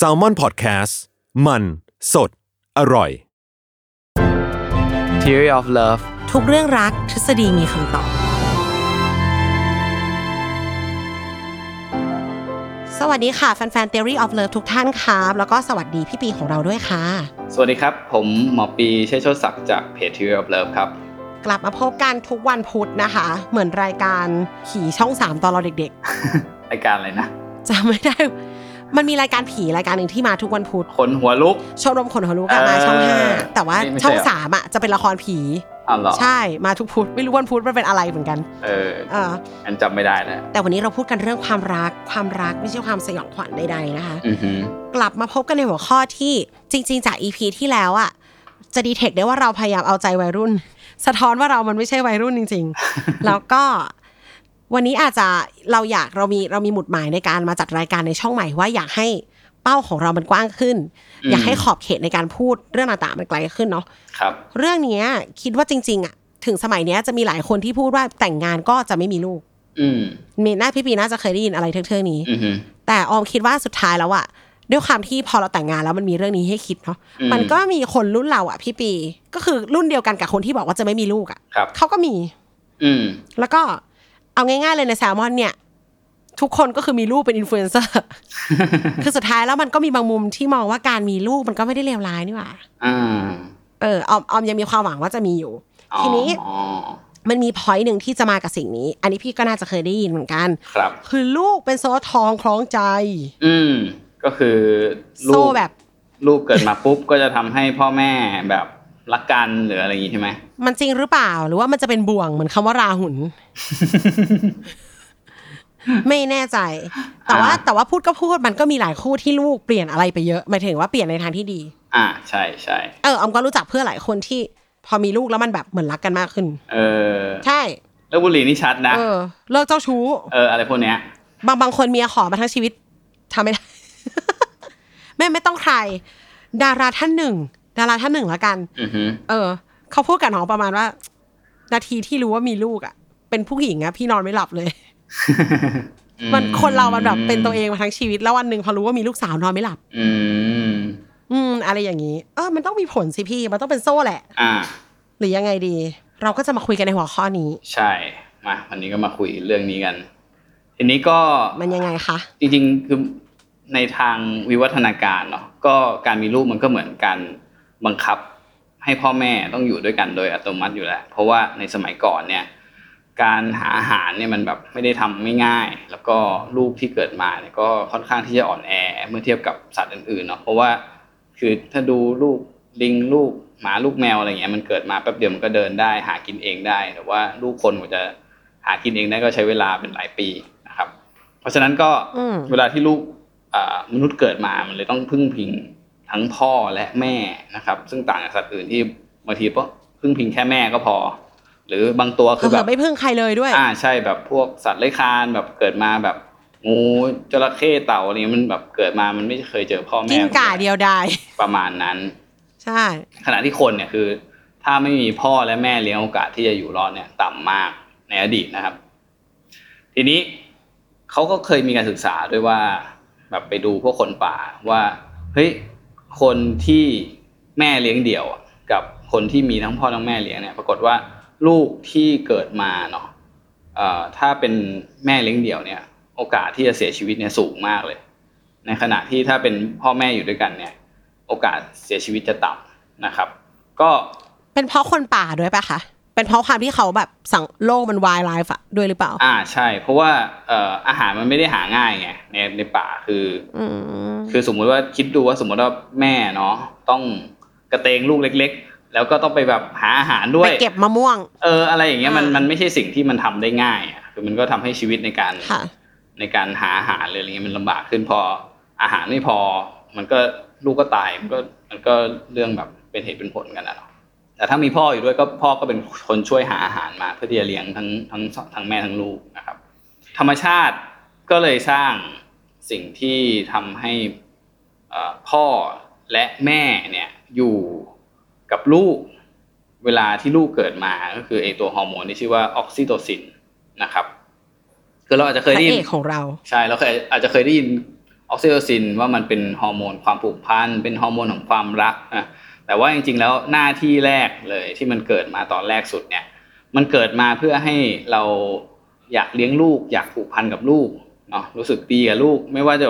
S a l ม o n PODCAST มัน สด อร่อย Theory of Love ทุกเรื่องรักทฤษฎีมีคำตอบ สวัสดีค่ะ แฟนๆ Theory of Love ทุกท่านครับแล้วก็สวัสดีพี่ปีของเราด้วยค่ะ สวัสดีครับ ผมหมอปีเชษโชติศักดิ์จากเพจ Theory of Love ครับกลับมาพบกันทุกวันพุธนะคะ เหมือนรายการขี่ช่อง 3 ตอนเราเด็กรายการอะไรนะๆ จำไม่ได้ มันมีรายการผีรายการหนึ่งที่มาทุกวันพุธคนหัวลุกชมรมขนหัวลุกอะมาช่อง5แต่ว่าไม่ใช่ช่องเหรอ สามอะจะเป็นละครผี อ้าวเหรอใช่มาทุกพุธไม่รู้วันพุธมันเป็นอะไรเหมือนกันเออเอออันจำไม่ได้แล้วแต่วันนี้เราพูดกันเรื่องความรักความรักไม่ใช่ความสยองขวัญใดๆนะคะ อือหือ กลับมาพบกันในหัวข้อที่จริง ๆ จาก EP ที่แล้วอะจะดีเทคได้ว่าเราพยายามเอาใจวัยรุ่น สะท้อนว่าเรามันไม่ใช่วัยรุ่นจริง ๆ แล้วก็ วันนี้อาจจะเราอยากเรามีเรามีหมุดหมายในการมาจัดรายการในช่องใหม่ว่าอยากให้เป้าของเรามันกว้างขึ้น อยากให้ขอบเขตในการพูดเรื่องต่างๆมันไกลขึ้นเนาะครับ เรื่องเนี้ยคิดว่าจริง ๆอะถึงสมัยเนี้ยจะมีหลายคนที่พูดว่าแต่งงานก็จะไม่มีลูก อืมมีน่าพี่ปีน่าจะเคยได้ยินอะไรเทื่องๆนี้อือหือแต่ออมคิดว่าสุดท้ายแล้วอะด้วยความที่พอเราแต่งงานแล้วมันมีเรื่องนี้ให้คิดเนาะอืมมันก็มีคนรุ่นเราอะพี่ปี ก็คือรุ่นเดียวกันกับคนที่บอกว่าจะไม่มีลูกอะครับเขาก็มี อืมแล้วก็ เอาง่ายๆเลยในแซลมอนเนี่ย ทุกคนก็คือมีลูกเป็นอินฟลูเอนเซอร์คือสุดท้ายแล้วมันก็มีบางมุมที่มองว่าการมีลูกมันก็ไม่ได้เลวร้ายนี่หว่าอ่าเออออมออมยังมีความหวังว่าจะมีอยู่ ทีนี้อ๋อมันมี point หนึ่งที่จะมากับสิ่งนี้ อันนี้พี่ก็น่าจะเคยได้ยินเหมือนกัน ครับ คือลูกเป็นโซ่ทองคล้องใจ อืม ก็คือลูโซ่กแบบ ลูกเกิดมาปุ๊บก็จะทำให้พ่อแม่แบบ รักกันหรืออะไรอย่างงี้ใช่ไหมมันจริงหรือเปล่าหรือว่ามันจะเป็นบ่วงเหมือนคำว่าราหุนไม่แน่ใจ แต่ว่าอ่าแต่ว่าพูดก็พูดมันก็มีหลายคู่ที่ลูกเปลี่ยนอะไรไปเยอะหมายถึงว่าเปลี่ยนในทางที่ดี อ่าใช่ใช่เออออมก็รู้จักเพื่อนหลายคนที่ พอมีลูกแล้วมันแบบเหมือนรักกันมากขึ้น เออ ใช่แล้วบุหรี่นี่ชัดนะเออเลิกเจ้าชู้เอออะไรพวกเนี้ย บางบางคนเมียขอมาทั้งชีวิตทำไม่ได้ไม่ไม่ต้องใคร ดาราท่านหนึ่ง ดาราท่านหนึ่งแล้วกันอือหือเออ เขาพูดกับน้องประมาณว่า นาทีที่รู้ว่ามีลูกอะ เป็นผู้หญิงอะ พี่นอนไม่หลับเลย มันคนเรามันแบบเป็นตัวเองมาทั้งชีวิตแล้ววันหนึ่งพอรู้ว่ามีลูกสาวนอนไม่หลับ อืม อืม อะไรอย่างนี้ เออ มันต้องมีผลสิพี่ มันต้องเป็นโซ่แหละ อ่า หรือยังไงดี เราก็จะมาคุยกันในหัวข้อนี้ ใช่ มาวันนี้ก็มาคุยเรื่องนี้กัน ทีนี้ก็มันยังไงคะจริงๆคือในทางวิวัฒนาการเนาะก็การมีลูกมันก็เหมือนการ บังคับให้พ่อแม่ต้องอยู่ด้วยกันโดยอัตโนมัติอยู่แล้ว เพราะว่าในสมัยก่อนเนี่ยการหาอาหารเนี่ยมันแบบไม่ได้ทำไม่ง่ายแล้วก็ลูกที่เกิดมาเนี่ยก็ค่อนข้างที่จะอ่อนแอเมื่อเทียบกับสัตว์อื่นๆเนาะเพราะว่าคือถ้าดูลูกลิงลูกหมาลูกแมวอะไรเงี้ยมันเกิดมาแป๊บเดียวมันก็เดินได้ หากินเองได้แต่ว่าลูกคนกว่าจะหากินเองได้ก็ใช้เวลาเป็นหลายปีนะครับ เพราะฉะนั้นก็อืมเวลาที่ลูกอ่ามนุษย์เกิดมามันเลยต้องพึ่งพิง ทั้งพ่อและแม่นะครับ ซึ่งต่างจากสัตว์อื่นที่บางทีก็พึ่งพิงแค่แม่ก็พอ หรือบางตัวคืคืออแบแบบบไม่พึ่งใครเลยด้วย อ่าใช่แบบพวกสัตว์เลื้อยคลานแบบเกิดมาแบบงูจระเข้เต่าอะไรเงี้ยมันแบบเกิดมามันไม่เคยเจอพ่อแม่กิ้งก่าเดียวดายประมาณนั้น ใช่ ขณะที่คนเนี่ยคือ ถ้าไม่มีพ่อและแม่เลี้ยงโอกาสที่จะอยู่รอดเนี่ย ต่ำมากในอดีตนะครับ ทีนี้เขาก็เคยมีการศึกษาด้วยว่า แบบไปดูพวกคนป่าว่าเฮ้ย คนที่แม่เลี้ยงเดี่ยวกับคนที่มีทั้งพ่อทั้งแม่เลี้ยงเนี่ยปรากฏว่าลูกที่เกิดมาเนาะถ้าเป็นแม่เลี้ยงเดี่ยวเนี่ย โอกาสที่จะเสียชีวิตเนี่ยสูงมากเลย ในขณะที่ถ้าเป็นพ่อแม่อยู่ด้วยกันเนี่ย โอกาสเสียชีวิตจะต่ำนะครับ ก็เป็นเพราะคนป่าด้วยปะคะ เป็นเพราะความที่เขาแบบสั่งโลกมันวายไลฟ์อะด้วยหรือเปล่า อ่าใช่ เพราะว่าเอ่ออาหารมันไม่ได้หาง่ายไงในในป่าคืออืมคือสมมุติว่าคิดดูว่าสมมติว่าแม่เนาะต้องกระเตงลูกเล็ก ๆ แล้วก็ต้องไปแบบหาอาหารด้วไปยเก็บมะม่วง เอออะไรอย่างเงี้ยมันอ่ามัมันไม่ใช่สิ่งที่มันทำได้ง่ายอะคือมันก็ทำให้ชีวิตในการค่ะในการหาอาหารเลยอะไรเงี้ยมันลำบากขึ้นพออาหารไม่พอ มันก็ลูกก็ตายมันก็มันก็เรื่องแบบเป็นเหตุเป็นผลกันนะเนาะ แต่ถ้ามีพ่ออยู่ด้วยก็พ่อก็เป็นคนช่วยหาอาหารมา เพื่อที่จะเลี้ยงทั้งทั้งทั้งแม่ทั้งลูกนะครับ ธรรมชาติก็เลยสร้างสิ่งที่ทำให้เอ่อพ่อและแม่เนี่ยอยู่กับลูกเวลาที่ลูกเกิดมาก็คือไอตัวฮอร์โมนที่ชื่อว่าออกซิโตซินนะครับคือเราอาจจะเคยพระได้ยิเอนกของเราใช่เราเคยอาจจะเคยได้ยินออกซิโตซินว่ามันเป็นฮอร์โมนความผูกพันเป็นฮอร์โมนของความรักนะ แต่ว่าจริงๆแล้วหน้าที่แรกเลยที่มันเกิดมาตอนแรกสุดเนี่ย มันเกิดมาเพื่อให้เราอยากเลี้ยงลูก อยากผูกพันกับลูกเนาะรู้สึกดีกับลูก ไม่ว่าจะ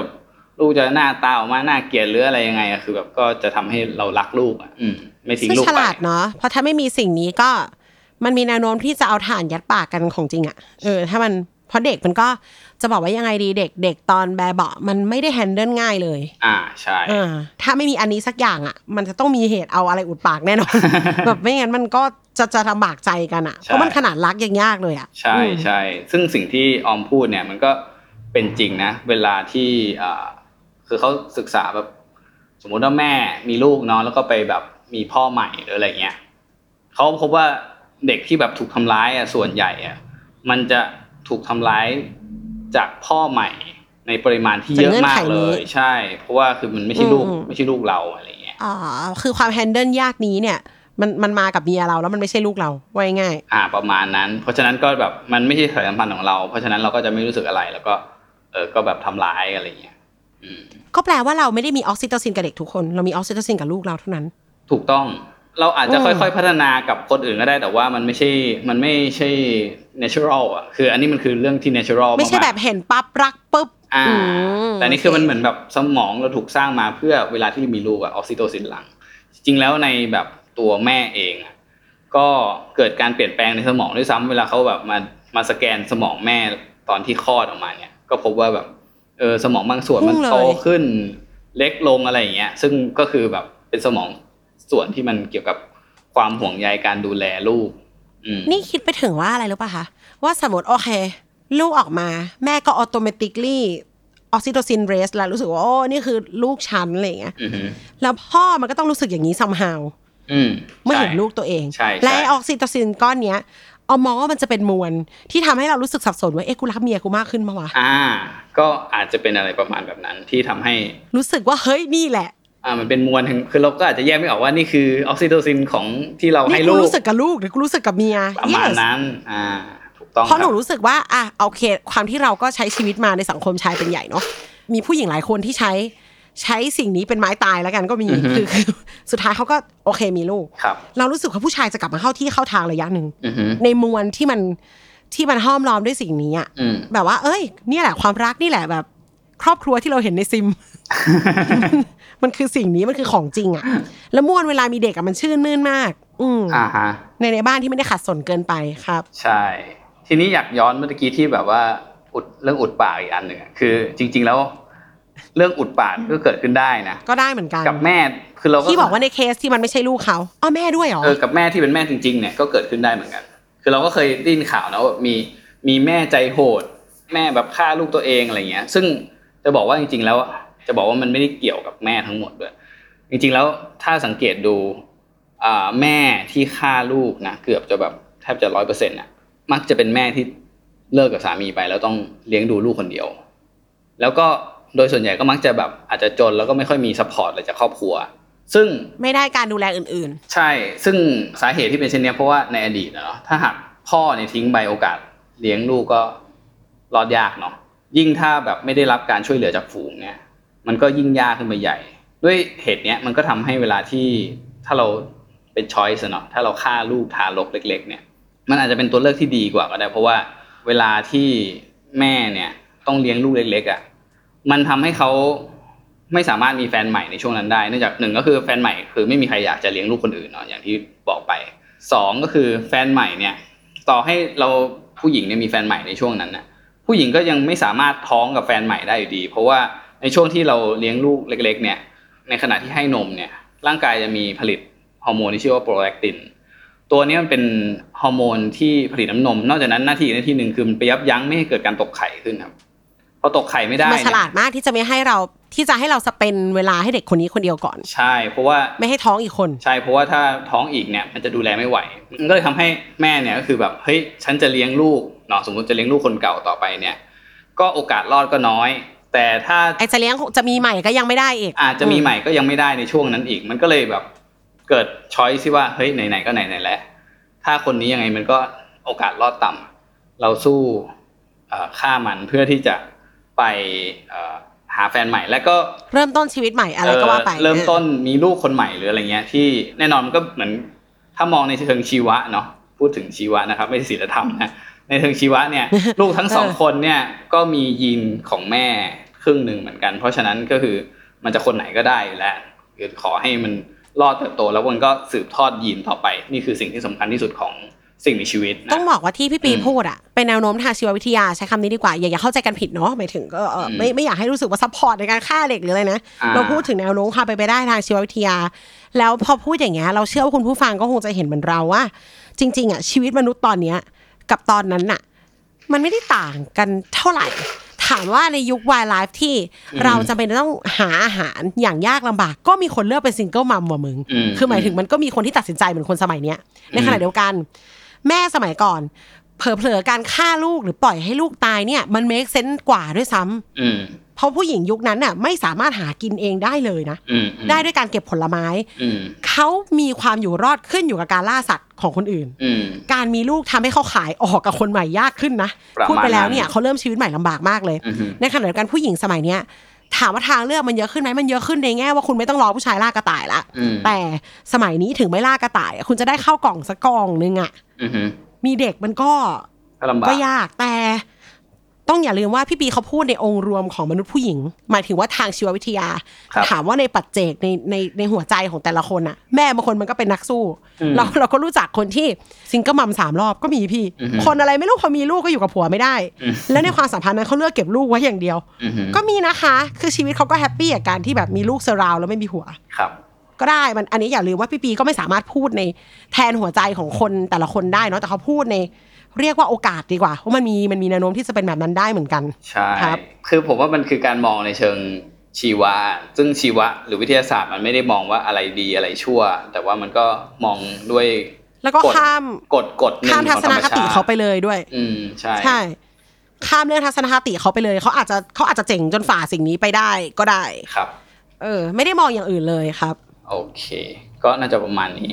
ลูกจะหน้าตาออกมาหน้าเกลียดหรืออะไรยังไงอะคือแบบก็จะทำให้เรารักลูกอะอืมไม่ทิ้งลูกฉไปลาดเนาะเพราะถ้าไม่มีสิ่งนี้ก็มันมีแนวโน้มที่จะเอาถ่านยัดปากกันของจริงอะ่ะ เออ ถ้ามัน ราะเด็กมันก็จะบอกว่ายังไงดีเด็กเด็กตอนแบบเบาะมันไม่ได้แฮนเดิลง่ายเลย อ่าใช่เออถ้าไม่มีอันนี้สักอย่างอะ่ะ มันจะต้องมีเหตุเอาอะไรอุดปากแน่นอนแบบไม่งั้นมันก็จะจะลำบากใจกันอะ่ะเพราะมันขนาดรักยังยากเลยอะ่ะใช่อืมใช่ซึ่งสิ่งที่ออมพูดเนี่ยมันก็เป็นจริงนะ เวลาที่อ่าคือเขาศึกษาแบบสมมุติว่าแม่มีลูกเนาะแล้วก็ไปแบบมีพ่อใหม่หรืออะไรเงี้ยเขาพบว่าเด็กที่แบบถูกทำร้ายอะส่วนใหญ่อะมันจะ ถูกทำร้ายจากพ่อใหม่ในปริมาณที่เยอะมากเลย ใช่ เพราะว่าคือมันไม่ใช่ลูกไม่ใช่ลูกเราอะไรเงี้ยอ๋อคือความแฮนเดิลยากนี้เนี่ย มันมันมากับเมียเราแล้วมันไม่ใช่ลูกเราว่าง่าย อ่าประมาณนั้น เพราะฉะนั้นก็แบบมันไม่ใช่สายสัมพันธ์ของเรา เพราะฉะนั้นเราก็จะไม่รู้สึกอะไรแล้วก็เออก็แบบทำร้ายอะไรเงี้ยอืมก็แปลว่าเราไม่ได้มีออกซิโตซินกับเด็กทุกคน เรามีออกซิโตซินกับลูกเราเท่านั้น ถูกต้อง เราอาจจะอืมค่อยๆพัฒนากับคนอื่นก็ได้แต่ว่ามันไม่ใช่มันไม่ใช่ natural อะคือ อันนี้มันคือเรื่องที่ natural ไม่ใช่ากๆแบบเห็นปั๊บรักปุ๊บอ่าอืมแต่นี่คือมันเหมือนแบบสมองเราถูกสร้างมาเพื่อเวลาที่มีลูกอะออกซิโตซินหลัง จริงๆแล้วในแบบตัวแม่เองอะก็เกิดการเปลี่ยนแปลงในสมองด้วยซ้ำเวลาเขาแบบมามาสแกนสมองแม่ตอนที่คลอดออกมาเนี่ย ก็พบว่าแบบเออสมองบางส่วนมันพุ่งเลยโตขึ้น เล็กลงอะไรอย่างเงี้ยซึ่งก็คือแบบเป็นสมอง ส่วนที่มันเกี่ยวกับความห่วงใยการดูแลลูกอืมนี่คิดไปถึงว่าอะไรรู้ป่ะคะว่าสมมติโอเค ลูกออกมา แม่ก็ automatically ออกซิโตซิน raise แล้วรู้สึกว่าโอ้นี่คือลูกฉันอะไรอย่างเงี้ยอือฮึแล้วพ่อมันก็ต้องรู้สึกอย่างนี้ somehow อืมเมื่อใช่เห็นลูกตัวเองใช่ใช่และไอ้ออกซิโตซินก้อนเนี้ยเอามองว่ามันจะเป็นมวลที่ทำให้เรารู้สึกสับสนว่าเอ๊ะกูรักเมียกูมากขึ้นมาวะอ่า ก็อาจจะเป็นอะไรประมาณแบบนั้นที่ทำให้ รู้สึกว่าเฮ้ยนี่แหละ อ่ามันเป็นมวลถึงคือเราก็อาจจะแยกไม่ออกว่านี่คือออกซิโตซินของที่เรานี่ให้กูลูกรู้สึกกับลูกหรือกูรู้สึกกับเมียประมาณ Yes นั้นอ่าถูกต้องเพราะหนูคบรู้สึกว่าอะโอเค ความที่เราก็ใช้ชีวิตมาในสังคมชายเป็นใหญ่เนาะมีผู้หญิงหลายคนที่ใช้ใช้สิ่งนี้เป็นไม้ตายแล้วกันก็มีคือคือสุดท้ายเขาก็โอเคมีลูกครับเรารู้สึกว่าผู้ชายจะกลับมาเข้าที่เข้าทางระยะหนึ่งอือฮึในมวลที่มันที่มันห้อมล้อมด้วยสิ่งนี้อะอืมแบบว่า เอ้ยเนี่ยแหละความรักนี่แหละแบบ ครอบครัวที่เราเห็นในซิม มันคือสิ่งนี้มันคือของจริงอะแล้วมวลเวลามีเด็กอะมันชื่นมื่นมาก อืมอ่าฮะในในบ้านที่ไม่ได้ขัดสนเกินไปครับ ใช่ ทีนี้อยากย้อนเมื่อกี้ที่แบบว่าอุดเรื่องอุดปากอีกอันหนึ่งอะคือ จริง ๆ แล้ว เรื่องอุดปากก็เกิดขึ้นได้นะก็ได้เหมือนกันกับแม่คือเราก็ที่บอกว่าในเคสที่มันไม่ใช่ลูกเขาอ๋อแม่ด้วยเหรอเออกับแม่ที่เป็นแม่จริง ๆ เนี่ยก็เกิดขึ้นได้เหมือนกัน คือเราก็เคยได้ยินข่าวนะว่ามีมีแม่ใจโหด แม่แบบฆ่าลูกตัวเองอะไรเงี้ย ซึ่งจะบอกว่าจริง ๆ แล้ว จะบอกว่ามันไม่ได้เกี่ยวกับแม่ทั้งหมดด้วย จริงๆแล้วถ้าสังเกตดูอ่าแม่ที่ฆ่าลูกนะเกือบจะแบบแทบจะร้อยเปอร์เซ็นต์อะมักจะเป็นแม่ที่เลิกกับสามีไปแล้วต้องเลี้ยงดูลูกคนเดียว แล้วก็โดยส่วนใหญ่ก็มักจะแบบอาจจะจนแล้วก็ไม่ค่อยมี support อะไรจากครอบครัว ซึ่งไม่ได้การดูแลอื่นใช่ ซึ่งสาเหตุที่เป็นเช่นเนี้ยเพราะว่าในอดีตอะเนาะถ้าหากพ่อเนี่ยทิ้งไปโอกาสเลี้ยงลูกก็รอดยากเนาะยิ่งถ้าแบบไม่ได้รับการช่วยเหลือจากฝูงเนี่ย มันก็ยิ่งยากขึ้นไปใหญ่ ด้วยเหตุเนี้ยมันก็ทำให้เวลาที่ถ้าเราเป็นช้อยส์เนาะถ้าเราฆ่าลูกทารกเล็ก ๆ เนี่ย มันอาจจะเป็นตัวเลือกที่ดีกว่าก็ได้ เพราะว่าเวลาที่แม่เนี่ยต้องเลี้ยงลูกเล็กๆอะมันทำให้เขาไม่สามารถมีแฟนใหม่ในช่วงนั้นได้เนื่องจากหนึ่งก็คือแฟนใหม่คือไม่มีใครอยากจะเลี้ยงลูกคนอื่นเนาะอย่างที่บอกไปสองก็คือแฟนใหม่เนี่ย ต่อให้เราผู้หญิงเนี่ยมีแฟนใหม่ในช่วงนั้นน่ะผู้หญิงก็ยังไม่สามารถท้องกับแฟนใหม่ได้อยู่ดี เพราะว่า ในช่วงที่เราเลี้ยงลูกเล็ก ๆ เนี่ย ในขณะที่ให้นมเนี่ย ร่างกายจะมีผลิตฮอร์โมนที่ชื่อว่าโปรแลคติน ตัวนี้มันเป็นฮอร์โมนที่ผลิตน้ำนม นอกจากนั้นหน้าที่หน้าที่หนึ่งคือมันไปยับยั้งไม่ให้เกิดการตกไข่ขึ้นครับพอตกไข่ไม่ได้มันฉเนี่ยลาดมากที่จะไม่ให้เราที่จะให้เราสเปนเวลาให้เด็กคนนี้คนเดียวก่อน ใช่ เพราะว่าไม่ให้ท้องอีกคน ใช่เพราะว่าถ้าท้องอีกเนี่ยมันจะดูแลไม่ไหวมันก็เลยทำให้แม่เนี่ยก็คือแบบเฮ้ยฉันจะเลี้ยงลูกเนาะสมมติจะเลี้ยงลูกคนเก่าต่อไปเนี่ย ก็โอกาสรอดก็น้อย แต่ถ้าไอจะเลี้ยงจะมีใหม่ก็ยังไม่ได้อีกอาจจะมีใหม่ก็ยังไม่ได้ในช่วงนั้นอีก มันก็เลยแบบเกิดช้อยที่ว่าเฮ้ยไหนๆก็ไหนๆแล้วถ้าคนนี้ยังไงมันก็โอกาสรอดต่ำเราสู้เอ่อฆ่ามันเพื่อที่จะไปเอ่อหาแฟนใหม่ แล้วก็เริ่มต้นชีวิตใหม่อะไรก็ว่าไปเเริ่มต้นมีลูกคนใหม่หรืออะไรเงี้ย ที่แน่นอนมันก็เหมือนถ้ามองในเชิงชีวะเนาะพูดถึงชีวะนะครับ ไม่ใช่ศีลธรรมนะในเชิงชีวะเนี่ย ลูกทั้งสองคนเนี่ยก็มียีนของแม่ ครึ่งหนึ่งเหมือนกัน เพราะฉะนั้นก็คือมันจะคนไหนก็ได้อยู่แล้วคือขอให้มันรอดเติบโตแล้วมันก็สืบทอดยีนต่อไป นี่คือสิ่งที่สำคัญที่สุดของสิ่งมีชีวิตนะต้องบอกว่าที่พี่ปีอืมพูดอะเป็นแนวโน้มทางชีววิทยาใช้คำนี้ดีกว่า อย่าอย่าเข้าใจกันผิดเนาะหมายถึงก็เออไม่ไม่อยากให้รู้สึกว่า support ในการฆ่าเด็กหรืออะไรนะอ่าเราพูดถึงแนวโน้มความเป็นไปได้ทางชีววิทยา แล้วพอพูดอย่างเงี้ยเราเชื่อว่าคุณผู้ฟังก็คงจะเห็นเหมือนเราว่า จริง ๆอะชีวิตมนุษย์ตอนเนี้ยกับตอนนั้นน่ะมันไม่ได้ต่างกันเท่าไหร่ ถามว่าในยุค wildlife ที่เราจะเป็นต้องหาอาหารอย่างยากลำบาก ก็มีคนเลือกเป็น single mom ว่ะมึงอืมคือหมายถึงมันก็มีคนที่ตัดสินใจเหมือนคนสมัยเนี้ยในขณะเดียวกัน แม่สมัยก่อน เผลอๆการฆ่าลูกหรือปล่อยให้ลูกตายเนี่ย มัน make sense กว่าด้วยซ้ำอืมเพราะผู้หญิงยุคนั้นน่ะ ไม่สามารถหากินเองได้เลยนะอืมอืมได้ด้วยการเก็บผลไม้อืมเขามีความอยู่รอดขึ้นอยู่กับการล่าสัตว์ของคนอื่นอืมการมีลูกทำให้เขาขายออกกับคนใหม่ยากขึ้นนะประมาณพูดไปแล้วเนี่ยนั้นเขาเริ่มชีวิตใหม่ลำบากมากเลยอือฮึในขณะเดียวกันผู้หญิงสมัยเนี้ยถามว่าทางเลือกมันเยอะขึ้นไหมมันเยอะขึ้นในแง่ว่าคุณไม่ต้องรอผู้ชายล่ากระต่ายละอืมแต่สมัยนี้ถึงไม่ล่ากระต่ายอะคุณจะได้เข้ากล่องสักกล่องนึงอะอือฮึ มีเด็กมันก็ก็ลำบากก็ยากแต่ต้องอย่าลืมว่าพี่ปีเขาพูดในองค์รวมของมนุษย์ผู้หญิง หมายถึงว่าทางชีววิทยาครับถามว่าในปัจเจกในในในหัวใจของแต่ละคนอะแม่บางคนมันก็เป็นนักสู้อืมเราเราก็รู้จักคนที่ single mom สามรอบก็มีพี่อือฮึคนอะไรไม่รู้พอมีลูกก็อยู่กับผัวไม่ได้อืมแล้วในความสัมพันธ์นั้นเขาเลือกเก็บลูกไว้อย่างเดียวอือฮึก็มีนะคะ คือชีวิตเขาก็ happy กับการที่แบบมีลูกเซราวแล้วไม่มีผัวครับ ก็ได้มันอันนี้อย่าลืมว่าพี่ปีก็ไม่สามารถพูดในแทนหัวใจของคนแต่ละคนได้เนาะแต่เขาพูดในเรียกว่าโอกาสดีกว่าว่ามันมีมันมีแนวโน้มที่จะเป็นแบบนั้นได้เหมือนกันใช่ครับคือผมว่ามันคือการมองในเชิงชีวะ ซึ่งชีวะหรือวิทยาศาสตร์มันไม่ได้มองว่าอะไรดีอะไรชั่ว แต่ว่ามันก็มองด้วยแล้วก็กฎข้ามกฎกฎหนึ่งข้ามขทัองศธรนรมคชาติติเขาไปเลยด้วย อืมใช่ใช่ข้ามเรื่องทัศนคติเขาไปเลยเขาอาจจะเขาอาจจะเจ๋งจนฝ่าสิ่งนี้ไปได้ก็ได้ครับ เออ ไม่ได้มองอย่างอื่นเลยครับ โอเค ก็น่าจะประมาณนี้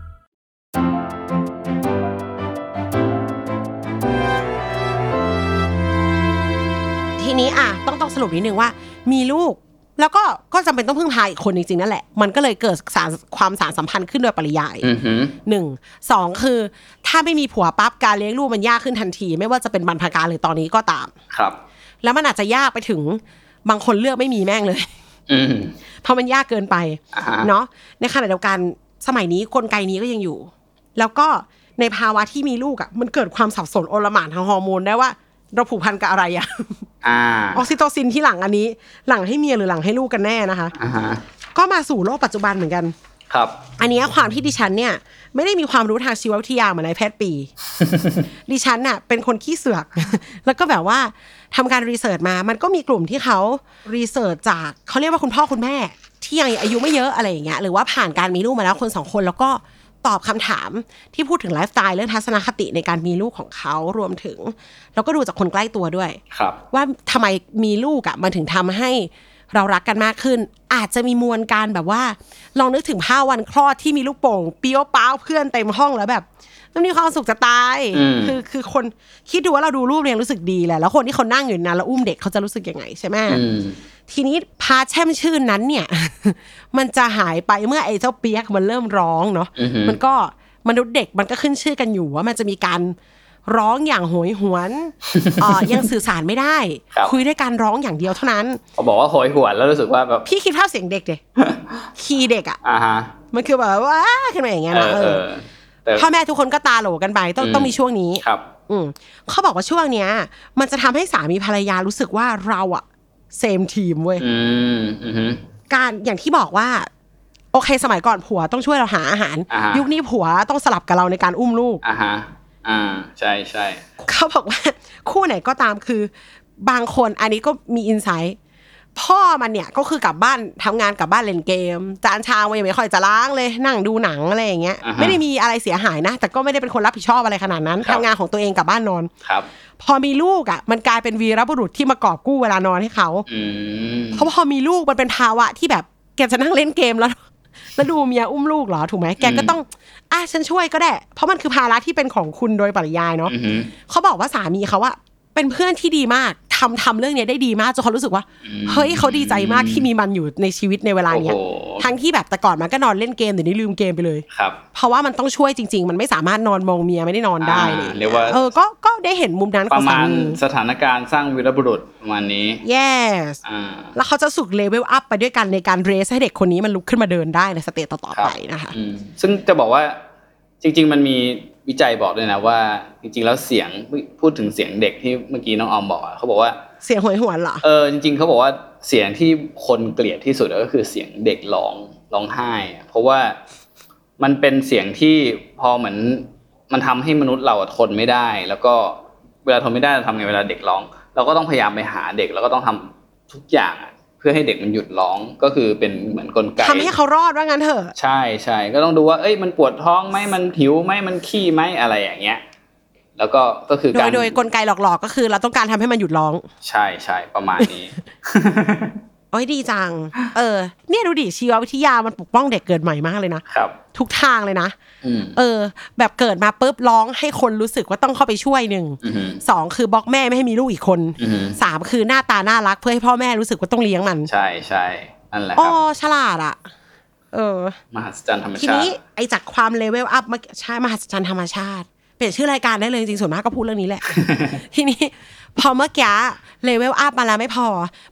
ทีนี้อะต้องต้องสรุปนิดนึงว่า มีลูกแล้วก็ก็จำเป็นต้องพึ่งพาอีกคนจริงๆนั่นแหละ มันก็เลยเกิดสารความสารสัมพันธ์ขึ้นโดยปริยายอือฮึหนึ่งสองคือ ถ้าไม่มีผัวปั๊บการเลี้ยงลูกมันยากขึ้นทันที ไม่ว่าจะเป็นบรรพการหรือตอนนี้ก็ตามครับ แล้วมันอาจจะยากไปถึงบางคนเลือกไม่มีแม่งเลยอืมเพราะมันยากเกินไปอ่าฮะเนาะในขณะเดียวกันสมัยนี้กลไกนี้ก็ยังอยู่ แล้วก็ในภาวะที่มีลูกอะ มันเกิดความสับสนโอลหม่านทางฮอร์โมนได้ว่า เราผูกพันกับอะไรอะอ่าออกซิโตซินที่หลังอันนี้ หลังให้เมียหรือหลังให้ลูกกันแน่นะคะอ่าฮะก็มาสู่โลกปัจจุบันเหมือนกัน ครับ อันเนี้ยความที่ดิฉันเนี่ย ไม่ได้มีความรู้ทางชีววิทยาเหมือนนายแพทย์ปี ดิฉันน่ะ เป็นคนขี้เสือก แล้วก็แบบว่าทำการ research มา มันก็มีกลุ่มที่เขา research จากเขาเรียกว่าคุณพ่อคุณแม่ ที่ยังอายุไม่เยอะอะไรอย่างเงี้ยหรือว่าผ่านการมีลูกมาแล้วคนสองคนแล้วก็ ตอบคำถามที่พูดถึงไลฟ์สไตล์เรื่องทัศนคติในการมีลูกของเขารวมถึง แล้วก็ดูจากคนใกล้ตัวด้วยครับว่าทำไมมีลูกอะ่ะมันถึงทำให้เรารักกันมากขึ้น อาจจะมีมวลการแบบว่า ลองนึกถึงภาพวันคลอดที่มีลูกโป่งเปี้ยวป้าวเพื่อนเต็มห้องแล้วแบบมันมีความสุขจะตายอืมคือคือคนคิดดูว่าเราดูรูปเนี่ยรู้สึกดีแหละแล้วคนที่เขานั่งอยู่นั้นแล้วอุ้มเด็กเขาจะรู้สึกยังไงใช่ไหมอืม ทีนี้พาแช่มชื่นนั้นเนี่ย มันจะหายไปเมื่อไอ้เจ้าเปียกมันเริ่มร้องเนาะอือหือมันก็มนุษย์เด็กมันก็ขึ้นชื่อกันอยู่ว่ามันจะมีการร้องอย่างโหยหวนเอ่อยังสื่อสารไม่ได้ครับคุยด้วยการร้องอย่างเดียวเท่านั้นเขาบอกว่าโหยหวนแล้วรู้สึกว่าแบบพี่คิดภาพเสียงเด็กเด็คีย์เด็กอะอ่าฮะมันคือแบบว่าขึ้นมาอย่างเงี้ยเอนะอเอเอออแต่พ่อแม่ทุกคนก็ตาโหลกันไปต้องอืมต้องมีช่วงนี้ครับ อืมเขาบอกว่าช่วงเนี้ย มันจะทำให้สามีภรรยารู้สึกว่าเราอะ เซมทีมเว้ยอืมอือฮึการอย่างที่บอกว่า โอเค สมัยก่อนผัวต้องช่วยเราหาอาหารอ่าฮะยุคนี้ผัวต้องสลับกับเราในการอุ้มลูกอ่าฮะอ่าใช่ใช่เขาบอกว่า คู่ไหนก็ตามคือบางคนอันนี้ก็มีอินไซต์ พ่อมันเนี่ยก็คือกลับบ้านทำงานกลับบ้านเล่นเกม จานชามมันยังไม่ค่อยจะล้างเลยนั่งดูหนังอะไรอย่างเงี้ยอ่าฮะไม่ได้มีอะไรเสียหายนะ แต่ก็ไม่ได้เป็นคนรับผิดชอบอะไรขนาดนั้นครับทำงานของตัวเองกลับบ้านนอนครับ พอมีลูกอะ มันกลายเป็นวีรบุรุษที่มากอบกู้เวลานอนให้เขาอืมเพราะพอมีลูกมันเป็นภาวะที่แบบแกจะนั่งเล่นเกมแล้วแล้วดูเมียอุ้มลูกเหรอถูกไหมแกก็ต้องอะฉันช่วยก็ได้ เพราะมันคือภาระที่เป็นของคุณโดยปริยายเนาะอือฮึเขาบอกว่าสามีเขาว่าเป็นเพื่อนที่ดีมาก ทำทำเรื่องเนี้ยได้ดีมากจนเขารู้สึกว่า เฮ้ยเขาดีใจมากที่มีมันอยู่ในชีวิตในเวลาเนี้ยโอ้โหทั้งที่แบบแต่ก่อนมันก็นอนเล่นเกมเดี๋ยวนี้ลืมเกมไปเลยครับเพราะว่ามันต้องช่วยจริง ๆ มันไม่สามารถนอนมองเมียไม่ได้นอนได้เลยอ่าเรียกว่าเออก็ก็ได้เห็นมุมนั้นปของระสามาณมีสถานการณ์สร้างวีรบุรุษประมาณนี้ yes อ่าแล้วเขาจะสุก level up ไปด้วยกันในการ raise ให้เด็กคนนี้มันลุกขึ้นมาเดินได้ใน stage ต่อๆไปครับนะคะอืมซึ่งจะบอกว่าจริง ๆ มันมี วิจัยบอกด้วยนะว่า จริงๆแล้วเสียงพูดถึงเสียงเด็กที่เมื่อกี้น้องออมบอกอะเขาบอกว่าเสียงโหยหวนเหรอเออจริงๆเขาบอกว่าเสียงที่คนเกลียดที่สุดก็คือเสียงเด็กร้องร้องไห้อะเพราะว่ามันเป็นเสียงที่พอเหมือนมันทำให้มนุษย์เราอะทนไม่ได้ แล้วก็เวลาทนไม่ได้เราทำไงเวลาเด็กร้อง เราก็ต้องพยายามไปหาเด็กแล้วก็ต้องทำทุกอย่างอะ เพื่อให้เด็กมันหยุดร้องก็คือเป็นเหมือนกลไกทำให้เขารอดว่างั้นเถอะใช่ใช่ก็ต้องดูว่าเอ้ยมันปวดท้องไหมมันหิวไหมมันขี้ไหมอะไรอย่างเงี้ยแล้วก็ก็คือโดการยโดยกลไกหลอกๆก็คือ เราต้องการทำให้มันหยุดร้อง ใช่ใช่ประมาณนี้ โอ้ยดีจัง เออ เนี่ยดูดิชีววิทยามันปกป้องเด็กเกิดใหม่มากเลยนะครับ ทุกทางเลยนะอืมเออ แบบเกิดมาปุ๊บร้องให้คนรู้สึกว่าต้องเข้าไปช่วยหนึ่งอือหือสองคือบล็อกแม่ไม่ให้มีลูกอีกคนอือหือสามคือหน้าตาน่ารักเพื่อให้พ่อแม่รู้สึกว่าต้องเลี้ยงมัน ใช่ใช่นั่นแหละคอ๋อรับฉลาดอะเออมหัศจรรย์ธรรมทีชานี้ติไอ้จากความเลเวลอัพมาใช่มหัศจรรย์ธรรมชาติ เปลี่ยนชื่อรายการได้เลยจริงๆส่วนมากก็พูดเรื่องนี้แหละ ทีนี้ พอเมื่อกี้เลเวลอัพมาแล้วไม่พอ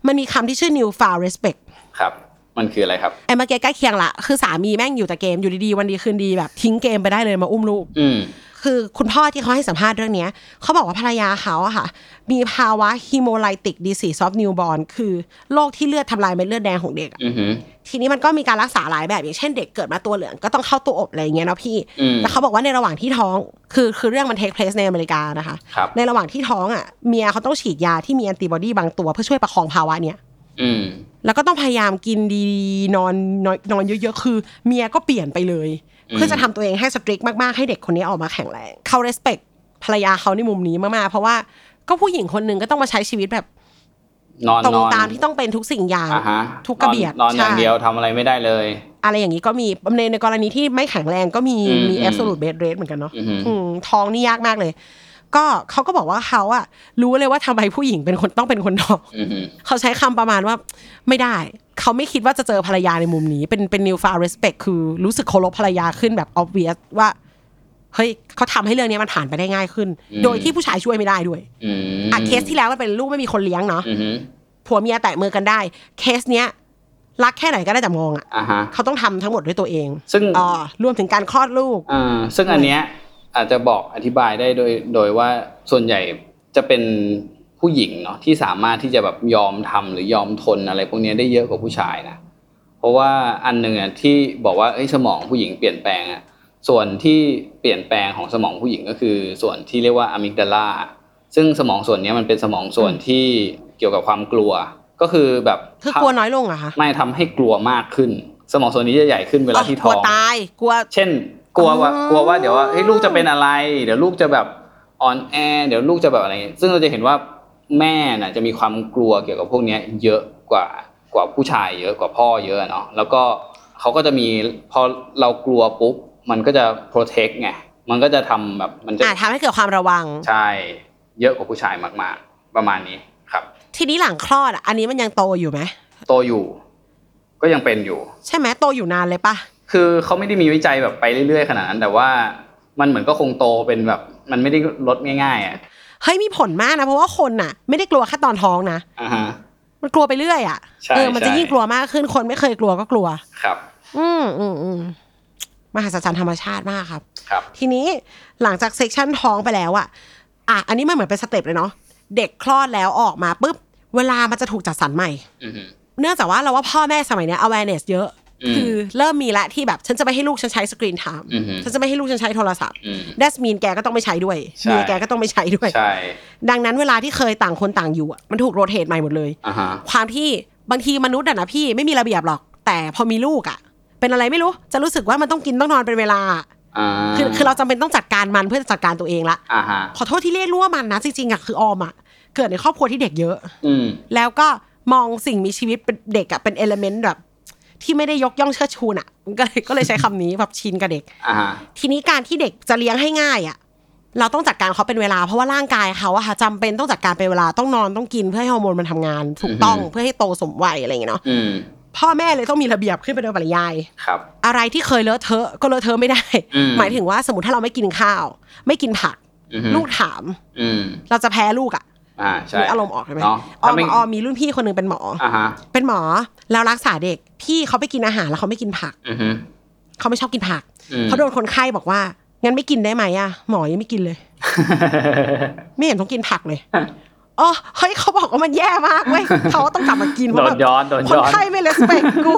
มันมีคำที่ชื่อ new far respect ครับ มันคืออะไรครับ ไอ้เมื่อกี้ใกล้เคียงละ คือสามีแม่งอยู่แต่เกม อยู่ดีๆ วันดีคืนดีแบบทิ้งเกมไปได้เลยมาอุ้มลูก อืม คือคุณพ่อที่เขาให้สัมภาษณ์เรื่องเนี้ยเขาบอกว่าภรรยาเขาอะค่ะ มีภาวะ hemolytic disease of newborn คือโรคที่เลือดทำลายเม็ดเลือดแดงของเด็กอะอือหือทีนี้มันก็มีการรักษาหลายแบบอย่างเช่นเด็กเกิดมาตัวเหลืองก็ต้องเข้าตัวอบอะไรอย่างเงี้ยเนาะพี่อืมแต่เขาบอกว่าในระหว่างที่ท้องคือคือเรื่องมัน take place ในอเมริกานะคะครับในระหว่างที่ท้องอะเมียเขาต้องฉีดยาที่มีแอนติบอดีบางตัวเพื่อช่วยประคองภาวะเนี้ยอืมแล้วก็ต้องพยายามกินดีๆนอนนอนนอนเยอะๆคือ เมียก็เปลี่ยนไปเลยอืม เพื่อจะทำตัวเองให้สตริกมาก ๆ ให้เด็กคนนี้ออกมาแข็งแรงเขา respect ภรรยาเขาในมุมนี้มาก ๆ เพราะว่าก็ผู้หญิงคนหนึ่งก็ต้องมาใช้ชีวิตแบบนอนตรงนอนตามที่ต้องเป็นทุกสิ่งอย่างอ่าฮะทุกกระเบียดนอนนอนอย่างใช่เดียวทำอะไรไม่ได้เลย อะไรอย่างนี้ก็มีในในกรณีที่ไม่แข็งแรงก็มีอืมมีอืม absolute bed rate เหมือนกันเนาะอือหืออืมท้องนี่ยากมากเลย ก็เขาก็บอกว่าเขาอะรู้เลยว่าทำไมผู้หญิงเป็นคนต้องเป็นคนท้องอือหือเขาใช้คำประมาณว่าไม่ได้ เขาไม่คิดว่าจะเจอภรรยาในมุมนี้ เป็นเป็น new far respect คือรู้สึกเคารพภรรยาขึ้นแบบ obvious ว่าเฮ้ยเขาทำให้เรื่องนี้มันผ่านไปได้ง่ายขึ้นอืมโดยที่ผู้ชายช่วยไม่ได้ด้วยอืมอะเคสที่แล้วมันเป็นลูกไม่มีคนเลี้ยงเนาะอือหือผัวเมียแตะมือกันได้ เคสเนี้ยรักแค่ไหนก็ได้แต่มองอะอ่าฮะเขาต้องทำทั้งหมดด้วยตัวเอง ซึ่งอ๋อรวมถึงการคลอดลูกอ่าซึ่งอันเนี้ย อาจจะบอกอธิบายได้โดยโดยว่าส่วนใหญ่จะเป็นผู้หญิงเนาะที่สามารถที่จะแบบยอมทำหรือยอมทนอะไรพวกเนี้ยได้เยอะกว่าผู้ชายนะเพราะว่าอันหนึ่งอะที่บอกว่าเอ้ยสมองผู้หญิงเปลี่ยนแปลงอะส่วนที่เปลี่ยนแปลงของสมองผู้หญิงก็คือ ส่วนที่เรียกว่าอะมิกดาลาซึ่งสมองส่วนเนี้ยมันเป็นสมองส่วนที่เกี่ยวกับความกลัว ก็คือแบบคือกลัวน้อยลงเหรอะคะไม่ทำให้กลัวมากขึ้น สมองส่วนนี้จะใหญ่ขึ้นเวลาที่กท้ลัอวงตายกลัวเช่น กลัวว่าอ๋อกลัวว่าเดี๋ยวว่าเฮ้ยลูกจะเป็นอะไร เดี๋ยวลูกจะแบบอ่อนแอ เดี๋ยวลูกจะแบบอะไรอย่างเงี้ยซึ่งเราจะเห็นว่าแม่น่ะจะมีความกลัวเกี่ยวกับพวกเนี้ยเยอะกว่ากว่าผู้ชายเยอะกว่าพ่อเยอะเนาะแล้วก็เขาก็จะมีพอเรากลัวปุ๊บมันก็จะ protect ไงมันก็จะทำแบบมันจะอ่าทำให้เกิดความระวัง ใช่ เยอะกว่าผู้ชายมากๆ ประมาณนี้ครับ ทีนี้หลังคลอดอะอันนี้มันยังโตอยู่ไหมโตอยู่ ก็ยังเป็นอยู่ ใช่ไหมโตอยู่นานเลยปะ คือเขาไม่ได้มีวิจัยแบบไปเรื่อยๆขนาดนั้น แต่ว่ามันเหมือนก็คงโตเป็นแบบ มันไม่ได้ลดง่ายๆอะเฮ้ยมีผลมากนะ เพราะว่าคนน่ะ ไม่ได้กลัวแค่ตอนท้องนะอ่าฮะมันกลัวไปเรื่อยอะใช่เออมันจะใช่ยิ่งกลัวมากขึ้นคนไม่เคยกลัวก็กลัวครับ อืมอืมอืมมหัศจรรย์ธรรมชาติมากครับ ครับ ทีนี้หลังจากเซกชันท้องไปแล้วอะอะอันนี้มันเหมือนเป็น step เลยเนาะเด็กคลอดแล้วออกมาปุ๊บเวลามันจะถูกจัดสรรใหม่อือฮึเนื่องจากว่าเราว่าพ่อแม่สมัยเนี้ย awareness เยอะอืม คือเริ่มมีละที่แบบ ฉันจะไม่ให้ลูกฉันใช้ screen time อือฮึฉันจะไม่ให้ลูกฉันใช้โทรศัพท์อืม d ดสมีนแกก็ต้องไม่ใช้ด้วยใช่เมียแกก็ต้องไม่ใช้ด้วยใช่ดังนั้นเวลาที่เคยต่างคนต่างอยู่อะมันถูก rotate ใหม่หมดเลยอ่าฮะความที่บางทีมนุษย์อะนะพี่ไม่มีระเบียบหรอก แต่พอมีลูกอะเป็นอะไรไม่รู้จะรู้สึกว่ามันต้องกินต้องนอนเป็นเวลาอ่าคือคือเราจำเป็นต้องจัดการมันเพื่อจะจัดการตัวเองละอ่าฮะขอโทษที่เรียกรู้ว่ามันนะจริงๆอะคือออมอะเกิดในครอบครัวที่เด็กเยอะอืมแล้วก็มองสิ่งมีชีวิตเป็นเด็กอะเป็นเอลเมนต์แบบ ที่ไม่ได้ยกย่องเชิดชูน่ะก็เลยก็เลยใช้คำนี้แบบชินกับเด็กอ่าฮะทีนี้การที่เด็กจะเลี้ยงให้ง่ายอะเราต้องจัดการเขาเป็นเวลาเพราะว่าร่างกายเขาอะค่ะจำเป็นต้องจัดการเป็นเวลาต้องนอนต้องกินเพื่อให้ฮอร์โมนมันทำงานถูกต้องเพื่อให้โตสมวัยอะไรอย่างเงี้ยเนาะอืมพ่อแม่เลยต้องมีระเบียบขึ้นไปโดยปริยายครับ อะไรที่เคยเลอะเทอะก็เลอะเทอะไม่ได้อืมหมายถึงว่าสมมติถ้าเราไม่กินข้าว ไม่กินผักอือฮึลูกถามอืมเราจะแพ้ลูกอะ อ่าใช่มีอารมณ์ออกใช่ไหมเนาะออถ้ามไม่ออมมีรุ่นพี่คนหนึงเป็นหมออ่าฮะเป็นหมอแล้วรักษาเด็กพี่เขาไปกินอาหารแล้วเขาไม่กินผักอือฮึเขาไม่ชอบกินผักอืมเขาโดนคนไข้บอกว่างั้นไม่กินได้ไหมอะหมอยังไม่กินเลย ไม่เห็นต้องกินผักเลยอ๋อเฮ้ยเขาบอกว่ามันแย่มากเว้ยเขาต้องกลับมากินเพโดราะนแบบย้อนโดนคนย้อนไข้ไม่เลสเปกกู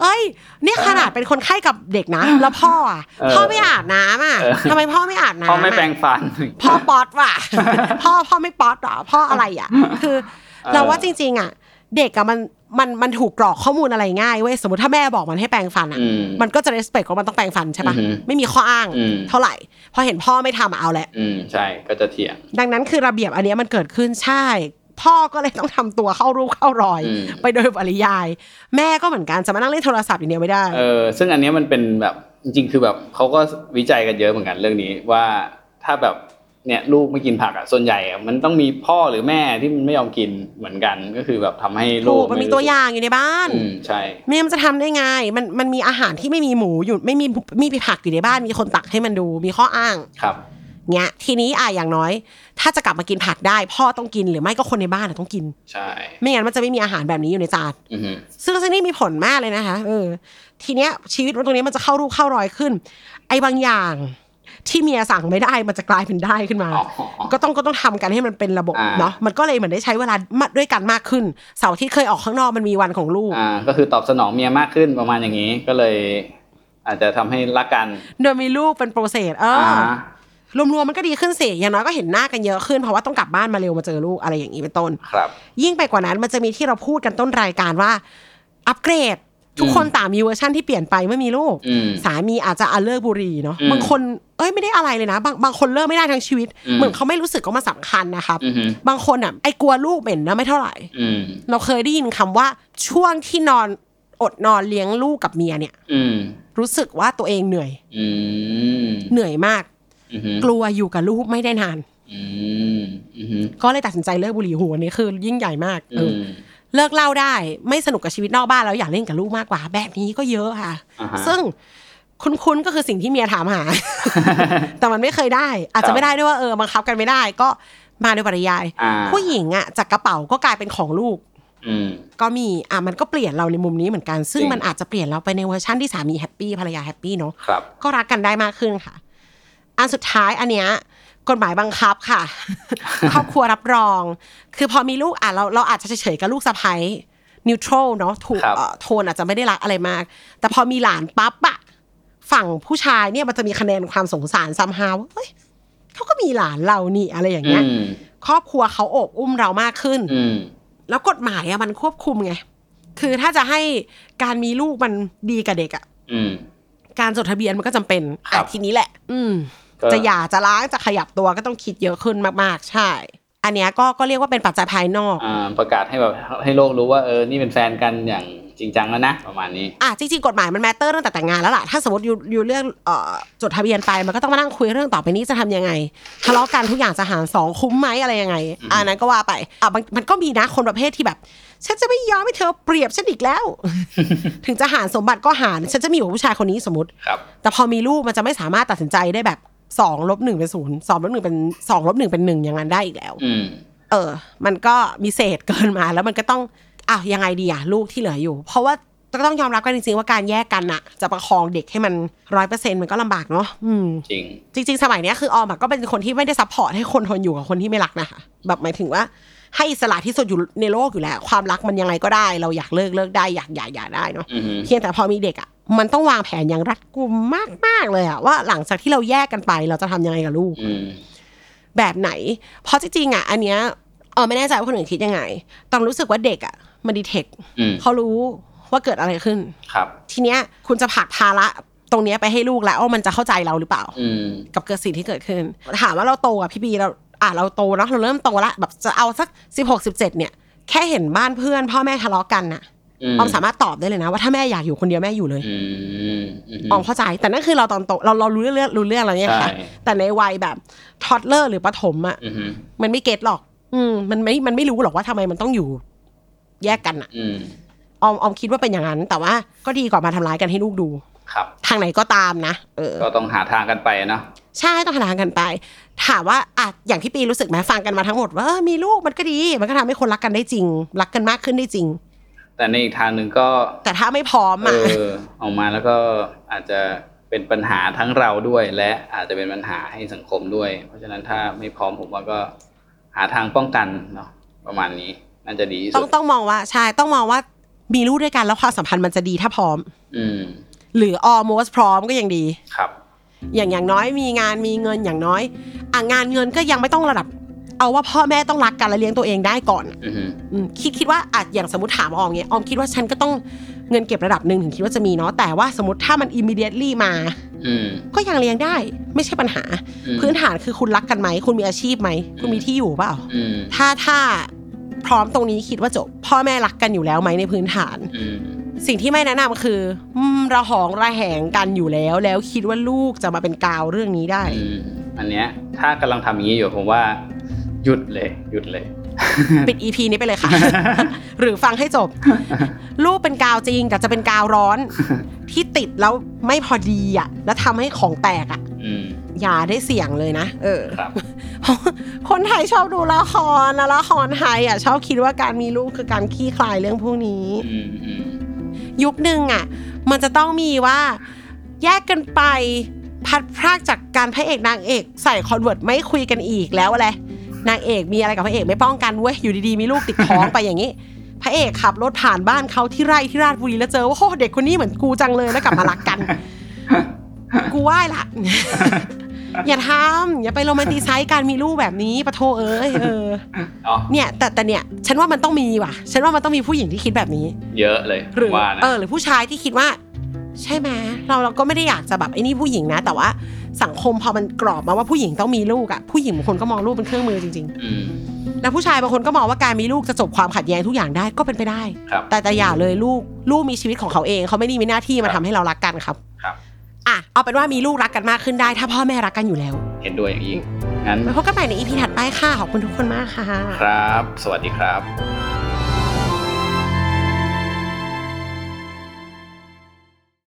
เอ้ยเนี่ยขนาดเป็นคนไข้กับเด็กนะ แล้วพ่ออะเออพ่อไม่อาบน้ำอะเออทำไมพ่อไม่อาบน้ำพ่อไม่ะแปรงฟัน พ่อป๊อตว่ะ พ่อพ่อไม่ป๊อตหรอพ่ออะไรอะ คือ เราว่าจริง ๆ อะ เด็กอะมันมันมันถูกกรอกข้อมูลอะไรง่ายเว้ยสมมติถ้าแม่บอกมันให้แปรงฟันอะอืมมันก็จะ respect ว่ามันต้องแปรงฟันใช่ปะอือฮึไม่มีข้ออ้างอืมเท่าไหร่ พอเห็นพ่อไม่ทำอะเอาแหละอืมใช่ก็จะเถียง ดังนั้นคือระเบียบอันเนี้ยมันเกิดขึ้นใช่ พ่อก็เลยต้องทำตัวเข้ารูปเข้ารอยอืมไปโดยปริยาย แม่ก็เหมือนกันจะมานั่งเล่นโทรศัพท์อย่างเดียวไม่ได้เออซึ่งอันเนี้ยมันเป็นแบบจริงๆ คือแบบเขาก็วิจัยกันเยอะเหมือนกันเรื่องนี้ว่าถ้าแบบเนี่ยลูกไม่กินผักอะส่วนใหญ่อะมันต้องมีพ่อหรือแม่ที่มันไม่ยอมกินเหมือนกันก็คือแบบทำให้ลูถูกกมันมีตัวอย่างอยู่ในบ้านอืมใช่ไม่งั้นมันจะทำได้ไงมันมันมีอาหารที่ไม่มีหมูอยู่ไม่มีมีผักอยู่ในบ้านมีคนตักให้มันดูมีข้ออ้างครับ เงี้ยทีนี้อะอย่างน้อย ถ้าจะกลับมากินผักได้ พ่อต้องกินหรือไม่ก็คนในบ้านอะต้องกินใช่ไม่งั้นมันจะไม่มีอาหารแบบนี้อยู่ในจานอือฮึซึ่งซึ่งนี่มีผลมากเลยนะคะเออ ทีเนี้ยชีวิตมันตรงนี้มันจะเข้ารูปเข้ารอยขึ้น ไอ้บางอย่างที่เมียสั่งไม่ได้มันจะกลายเป็นได้ขึ้นมาอ๋อก็ต้องก็ต้องทำกันให้มันเป็นระบบอ่าเนาะมันก็เลยเหมือนได้ใช้เวลามาด้วยกันมากขึ้น เสาร์อาทิตย์ที่เคยออกข้างนอกมันมีวันของลูกอ่าก็คือตอบสนองเมียมากขึ้นประมาณอย่างนี้ก็เลย อาจจะทำให้รักกัน โดยมีลูกเป็น process เอออ่าอ รวมๆมันก็ดีขึ้นสิอย่างน้อยก็เห็นหน้ากันเยอะขึ้นเพราะว่าต้องกลับบ้านมาเร็วมาเจอลูกอะไรอย่างนี้เป็นต้นครับ ยิ่งไปกว่านั้นมันจะมีที่เราพูดกันต้นรายการว่า อัปเกรดทุกคนต่างมีเวอร์ชั่นที่เปลี่ยนไปเมื่อมีลูกอืมสามีอาจจะอาเลิกบุหรี่เนาะอืมบางคนเอ้ยไม่ได้อะไรเลยนะ บางบางคนเลิกไม่ได้ทั้งชีวิตอืมเหมือนเขาไม่รู้สึกว่ามันสำคัญนะครับอือฮึบางคนอะไอ้กลัวลูกเหม็นนะไม่เท่าไหร่อืมเราเคยได้ยินคำว่าช่วงที่นอนอดนอนเลี้ยงลูกกับเมียเนี่ยอืมรู้สึกว่าตัวเองเหนื่อยอืมเหนื่อยมากอือฮึ กลัวอยู่กับลูกไม่ได้นานอืมอือฮึก็เลยตัดสินใจเลิกบุหรี่หัวนี้คือยิ่งใหญ่มากเออือมเลิกเหล่าได้ไม่สนุกกับชีวิตนอกบ้านแล้วอยากเล่นกับลูกมากกว่า แบบนี้ก็เยอะค่ะอ่าฮะซึ่งคุ้นๆก็คือสิ่งที่เมียถามหา แต่มันไม่เคยได้ ครับอาจจะไม่ได้ด้วยว่าเออบังคับกันไม่ได้ ก็มาโดยปริยายอ่าผู้หญิงอะจากกระเป๋าก็กลายเป็นของลูกอืมก็มีอะมันก็เปลี่ยนเราในมุมนี้เหมือนกัน ซึ่งจริงมันอาจจะเปลี่ยนเราไปในเวอร์ชันที่สามี happy ภรรยา happy เนาะครับก็รักกันได้มากขึ้นค่ะ อันสุดท้ายอันเนี้ยกฎหมายบังคับค่ะ ครอบครัวรับรอง คือพอมีลูกอะเราเราอาจจะเฉยๆกับลูกสะใภ้ neutral เนาะถูกครับเอ่อโทนอาจจะไม่ได้รักอะไรมาก แต่พอมีหลานปั๊บอะฝั่งผู้ชายเนี่ยมันจะมีคะแนนความสงสารซัมฮาวเฮ้ยเขาก็มีหลานเรานี่อะไรอย่างเงี้ยอืมครอบครัวเขาโอบอุ้มเรามากขึ้นอืมแล้วกฎหมายอะมันควบคุมไงคือถ้าจะให้การมีลูกมันดีกับเด็กอะอืมการจดทะเบียนมันก็จำเป็นครัอะบทีนี้แหละ อืมก็ จะหย่าจะล้างจะขยับตัวก็ต้องคิดเยอะขึ้นมากๆ ใช่ อันเนี้ยก็ก็เรียกว่าเป็นปัจจัยภายนอกอ่าประกาศให้แบบให้โลกรู้ว่าเออนี่เป็นแฟนกันอย่างจริงจังแล้วนะประมาณนี้อะจริงๆกฎหมายมันแมตเตอร์ตั้งแต่แต่งงานแล้วล่ะถ้าสมมติอยู่อยู่เรื่องเอ่อจดทะเบียนไปมันก็ต้องมานั่งคุยเรื่องต่อไปนี้จะทำยังไงทะเลาะกันทุกอย่างจะหารสองคุ้มไหมอะไรยังไงอันนั้นก็ว่าไปอะมันมันก็มีนะคนประเภทที่แบบ ฉันจะไม่ยอมให้เธอเปรียบฉันอีกแล้ว ถึงจะหารสมบัติก็หารฉันจะมีอยู่กับผู้ชายคนนี้สมมติ ครับ แต่พอมีลูกมันจะไม่สามารถตัดสินใจได้แบบ สองลบหนึ่งเป็นศูนย์สองลบหนึ่งเป็นสองลบหนึ่งเป็นหนึ่งอย่างนั้นได้อีกแล้วอืมเออ มันก็มีเศษเกินมาแล้วมันก็ต้องอ้าวยังไงดีอะลูกที่เหลืออยู่ เพราะว่าก็ต้องยอมรับกันจริงๆว่าการแยกกันอะจะประคองเด็กให้มันร้อยเปอร์เซ็นต์มันก็ลำบากเนาะอืมจริงจริงๆ สมัยเนี้ยคือออมอะก็เป็นคนที่ไม่ได้ support ให้คนทนอยู่กับคนที่ไม่รักนะคะแบบหมายถึงว่า ให้อิสระที่สุดอยู่ในโลกอยู่แล้ว ความรักมันยังไงก็ได้ เราอยากเลิกเลิกได้อยากหย่าหย่าได้เนาะอือฮึเพียงแต่พอมีเด็กอะ มันต้องวางแผนอย่างรัดกุมมากๆเลยอะว่าหลังจากที่เราแยกกันไป เราจะทำยังไงกับลูกอืมแบบไหน เพราะจริงๆอะอันเนี้ยเออไม่แน่ใจว่าคนอื่นคิดยังไงตอนรู้สึกว่าเด็กอะมันดีเทคอืมเขารู้ว่าเกิดอะไรขึ้น ครับ ทีเนี้ยคุณจะผลักภาระตรงเนี้ยไปให้ลูกแล้วว่ามันจะเข้าใจเราหรือเปล่าอืมกับเกิดสิ่งที่เกิดขึ้น ถามว่าเราโตอะพี่บีเราอะเราโตเนาะเราเริ่มโตละแบบจะเอาสักสิบหกสิบเจ็ดเนี่ย แค่เห็นบ้านเพื่อน พ่อแม่ทะเลาะกันน่ะ อืมออมสามารถตอบได้เลยนะว่าถ้าแม่อยากอยู่คนเดียวแม่อยู่เลยอืมอืมออมเข้าใจ แต่นั่นคือเราตอนโตเราเรารู้เรื่องรู้เรื่องแล้วเนี่ยค่ะใช่แต่ในวัยแบบทอดเลอร์หรือประถมอะอืมมันไม่เก็ตหรอก อืมมันไม่มันไม่รู้หรอกว่าทำไมมันต้องอยู่ แยกกันอะอืมออมออมคิดว่าเป็นอย่างนั้น แต่ว่าก็ดีกว่ามาทำร้ายกันให้ลูกดู ครับ ทางไหนก็ตามนะเออ ก็ต้องหาทางกันไปเนาะใช่ต้องหาทางกันไป ถามว่าอะอย่างที่ปีรู้สึกไหมฟังกันมาทั้งหมดว่าเออมีลูกมันก็ดี มันก็ทำให้คนรักกันได้จริง รักกันมากขึ้นได้จริง แต่ในอีกทางหนึ่งก็แต่ถ้าไม่พร้อมเออะ อออกมาแล้วก็อาจจะเป็นปัญหาทั้งเราด้วย และอาจจะเป็นปัญหาให้สังคมด้วย เพราะฉะนั้นถ้าไม่พร้อมผมว่าก็หาทางป้องกันเนาะประมาณนี้น่าจะดีที่ต้อสุงดต้องมองว่าใช่ต้องมองว่ามีลูกด้วยกันแล้วความสัมพันธ์มันจะดีถ้าพร้อม อืมหรือ almost พร้อมก็ยังดี ครับ อย่างอย่างน้อยมีงานมีเงินอย่างน้อยอะงานเงินก็ยังไม่ต้องระดับ เอาว่าพ่อแม่ต้องรักกันและเลี้ยงตัวเองได้ก่อนอืมอืมคิดคิดว่าอาจอย่างสมมติถามออมเงี้ยออมคิดว่าฉันก็ต้องเงินเก็บระดับหนึ่งถึงคิดว่าจะมีเนาะแต่ว่าสมมติถ้ามัน immediately มาอืมก็ยังเลี้ยงได้ไม่ใช่ปัญหาอืมพื้นฐานคือคุณรักกันไหม คุณมีอาชีพไหม คุณมีที่อยู่เปล่าอืมถ้าถ้าพร้อมตรงนี้คิดว่าจบ พ่อแม่รักกันอยู่แล้วไหมในพื้นฐานอืมสิ่งที่ไม่แนะนำคืออืมระหองระแหงกันอยู่แล้ว แล้วคิดว่าลูกจะมาเป็นกาวเรื่องนี้ได้อืมอันเนี้ยถ้ากำลังทำอย่างนี้อยู่ผมว่า หยุดเลย หยุดเลย ปิด EP นี้ไปเลยค่ะ หรือฟังให้จบลูกเป็นกาวจริงแต่จะเป็นกาวร้อน ที่ติดแล้วไม่พอดีอะ แล้วทำให้ของแตกอะอืมอย่าได้เสี่ยงเลยนะ เออครับเพราะคนไทยชอบดูละครนะละครไทยอะ ชอบคิดว่าการมีลูกคือการขี้คลายเรื่องพวกนี้อืมอืมยุคหนึ่งอะ มันจะต้องมีว่า แยกกันไปพัดพรากจากการพระเอกนางเอก ใส่คอนเวิร์ตไม่คุยกันอีกแล้วอะไร นางเอกมีอะไรกับพระเอกไม่ป้องกันเว้ยอยู่ดีๆมีลูกติดท้องไปอย่างนี้ พระเอกขับรถผ่านบ้านเขาที่ไร่ที่ราชบุรีแล้วเจอว่าโอ้เด็กคนนี้เหมือนกูจังเลยแล้วกลับมารักกัน กูไหว้ละอย่าทำอย่าไป romanticize การมีลูกแบบนี้ปะโทเอ้ยเอออ๋อเนี่ย แต่แต่เนี่ย ฉันว่ามันต้องมีว่ะ ฉันว่ามันต้องมีผู้หญิงที่คิดแบบนี้ เยอะเลยหรือว่านะเออหรือผู้ชายที่คิดว่า ใช่ไหมเราเราก็ไม่ได้อยากจะแบบไอ้นี่ผู้หญิงนะ แต่ว่าสังคมพอมันกรอบมาว่าผู้หญิงต้องมีลูกอะผู้หญิงบางคนก็มองลูกเป็นเครื่องมือจริงอืมๆแล้วผู้ชายบางคนก็มองว่าการมีลูกจะจบความขัดแย้งทุกอย่างได้ก็เป็นไปได้ครับแต่แต่อย่าเลยลูกลูกมีชีวิตของเขาเองเขาไม่ได้มีหน้าที่มาครัทำบให้เรารักกันครับครับอะเอาเป็นว่ามีลูกรักกันมากขึ้นได้ ถ้าพ่อแม่รักกันอยู่แล้ว เห็นด้วยอย่างยิ่งงั้นไว้พบกันใหม่ในอีพีถัดไปค่ะขอบคุณทุกคนมากค่ะ ครับ สวัสดีครับ